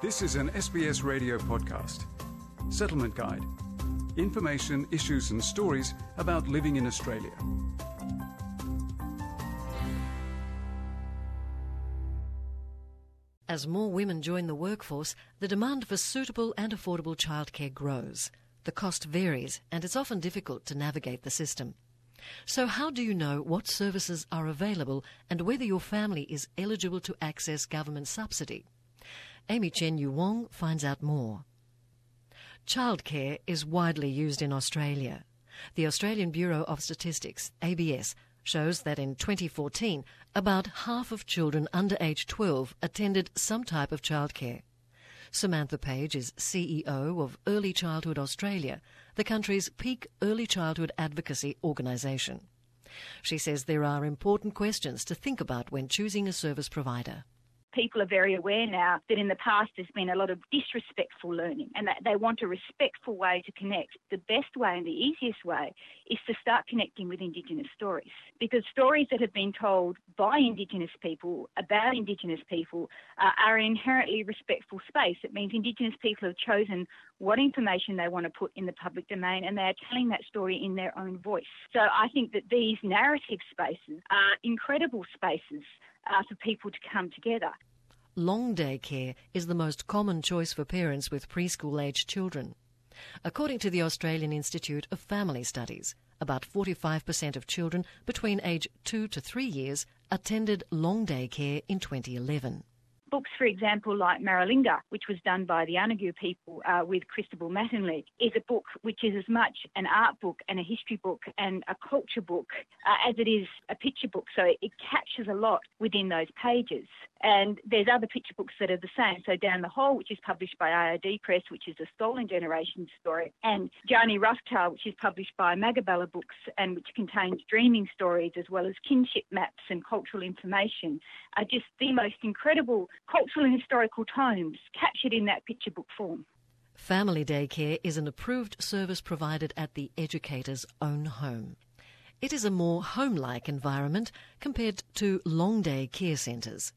This is an SBS radio podcast. Settlement Guide. Information, issues, and stories about living in Australia. As more women join the workforce, the demand for suitable and affordable childcare grows. The cost varies, and it's often difficult to navigate the system. So, how do you know what services are available and whether your family is eligible to access government subsidy? Amy Chen Yu Wong finds out more. Childcare is widely used in Australia. The Australian Bureau of Statistics, ABS, shows that in 2014, about half of children under age 12 attended some type of childcare. Samantha Page is CEO of Early Childhood Australia, the country's peak early childhood advocacy organisation. She says there are important questions to think about when choosing a service provider people are very aware now that in the past there's been a lot of disrespectful learning and that they want a respectful way to connect. The best way and the easiest way is to start connecting with Indigenous stories because stories that have been told by Indigenous people about Indigenous people uh, are inherently respectful space. It means Indigenous people have chosen what information they want to put in the public domain and they are telling that story in their own voice. So I think that these narrative spaces are incredible spaces uh, for people to come together. Long day care is the most common choice for parents with preschool aged children. According to the Australian Institute of Family Studies, about 45% of children between age 2 to 3 years attended long day care in 2011. Books, for example, like Maralinga, which was done by the Anangu people uh, with Christobel Mattingley, is a book which is as much an art book and a history book and a culture book uh, as it is a picture book. So it captures a lot within those pages. And there's other picture books that are the same. So Down the Hole, which is published by IAD Press, which is a stolen generation story, and Tjarany Roughtail, which is published by Magabala Books and which contains dreaming stories as well as kinship maps and cultural information, are just the most incredible cultural and historical tomes captured in that picture book form. Family Daycare is an approved service provided at the educator's own home. It is a more home-like environment compared to long day care centres.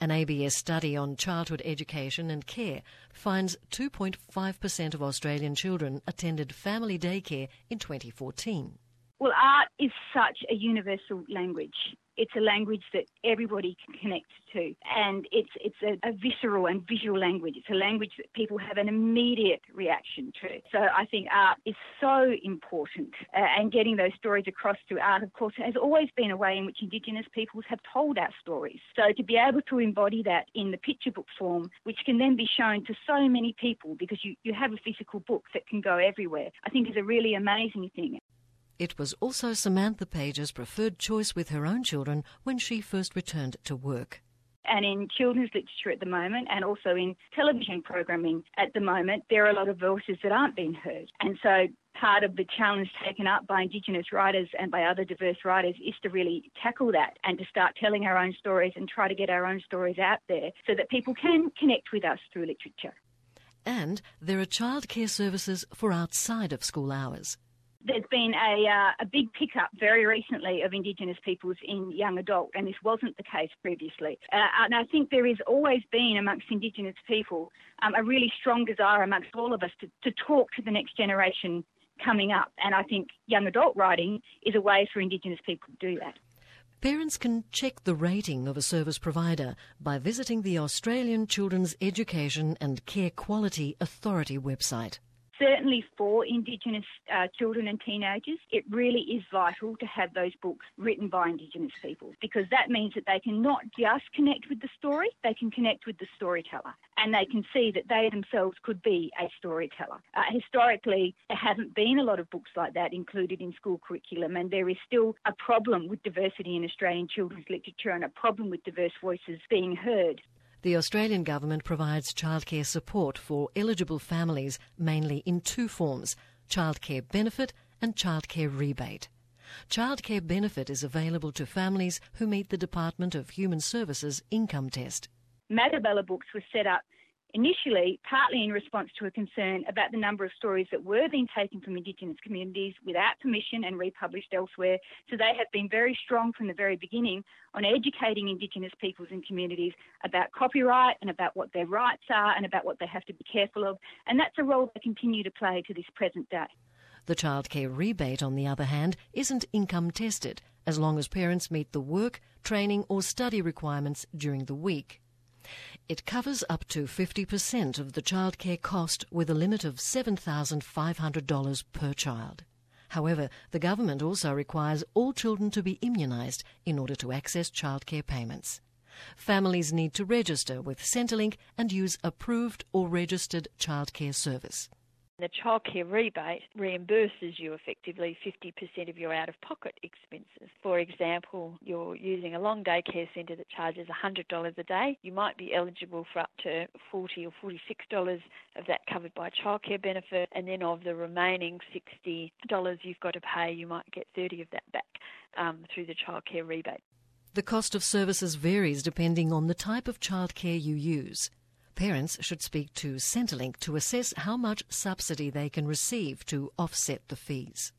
An ABS study on childhood education and care finds 2.5% of Australian children attended family daycare in 2014. Well, art is such a universal language. It's a language that everybody can connect to, and it's it's a, a, visceral and visual language. It's a language that people have an immediate reaction to. So I think art is so important, uh, and getting those stories across through art, of course, has always been a way in which Indigenous peoples have told our stories. So to be able to embody that in the picture book form, which can then be shown to so many people, because you, you have a physical book that can go everywhere, I think is a really amazing thing. It was also Samantha Page's preferred choice with her own children when she first returned to work. And in children's literature at the moment, and also in television programming at the moment, there are a lot of voices that aren't being heard. And so part of the challenge taken up by Indigenous writers and by other diverse writers is to really tackle that and to start telling our own stories and try to get our own stories out there so that people can connect with us through literature. And there are childcare services for outside of school hours there's been a, uh, a big pickup very recently of Indigenous peoples in young adult, and this wasn't the case previously. Uh, and I think there has always been amongst Indigenous people um, a really strong desire amongst all of us to, to talk to the next generation coming up. And I think young adult writing is a way for Indigenous people to do that. Parents can check the rating of a service provider by visiting the Australian Children's Education and Care Quality Authority website certainly for Indigenous uh, children and teenagers, it really is vital to have those books written by Indigenous people because that means that they can not just connect with the story, they can connect with the storyteller and they can see that they themselves could be a storyteller. Uh, historically, there haven't been a lot of books like that included in school curriculum, and there is still a problem with diversity in Australian children's literature and a problem with diverse voices being heard. The Australian Government provides childcare support for eligible families mainly in two forms childcare benefit and childcare rebate. Childcare benefit is available to families who meet the Department of Human Services income test. Magabala Books was set up initially partly in response to a concern about the number of stories that were being taken from Indigenous communities without permission and republished elsewhere. So they have been very strong from the very beginning on educating Indigenous peoples and communities about copyright and about what their rights are and about what they have to be careful of. And that's a role they continue to play to this present day. The childcare rebate, on the other hand, isn't income tested as long as parents meet the work, training, or study requirements during the week. It covers up to 50% of the childcare cost with a limit of $7,500 per child. However, the government also requires all children to be immunised in order to access childcare payments. Families need to register with Centrelink and use approved or registered childcare service. The childcare rebate reimburses you effectively 50% of your out of pocket expenses. For example, you're using a long day care centre that charges $100 a day. You might be eligible for up to 40 or $46 of that covered by childcare benefit, and then of the remaining $60 you've got to pay, you might get 30 of that back um, through the childcare rebate. The cost of services varies depending on the type of childcare you use. Parents should speak to Centrelink to assess how much subsidy they can receive to offset the fees.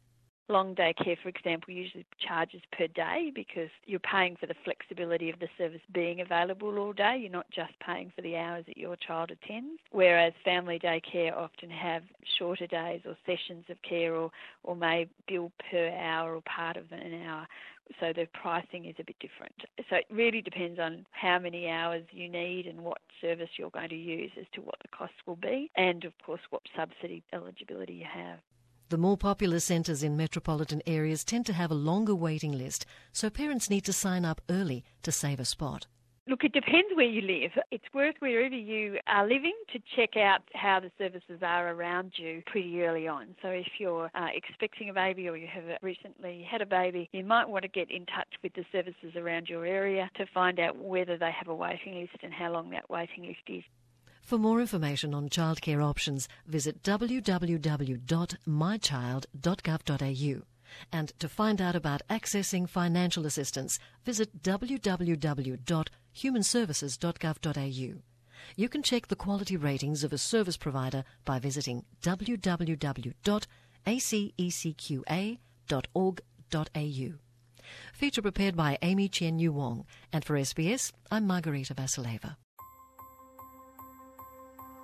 Long day care, for example, usually charges per day because you're paying for the flexibility of the service being available all day. You're not just paying for the hours that your child attends. Whereas family day care often have shorter days or sessions of care or, or may bill per hour or part of an hour so the pricing is a bit different. So it really depends on how many hours you need and what service you're going to use as to what the costs will be, and of course what subsidy eligibility you have. The more popular centres in metropolitan areas tend to have a longer waiting list, so parents need to sign up early to save a spot. Look, it depends where you live. It's worth wherever you are living to check out how the services are around you pretty early on. So if you're uh, expecting a baby or you have recently had a baby, you might want to get in touch with the services around your area to find out whether they have a waiting list and how long that waiting list is. For more information on childcare options, visit www.mychild.gov.au. And to find out about accessing financial assistance, visit www.humanservices.gov.au. You can check the quality ratings of a service provider by visiting www.acecqa.org.au. Feature prepared by Amy Chen Yu Wong, and for SBS, I'm Margarita Vasileva.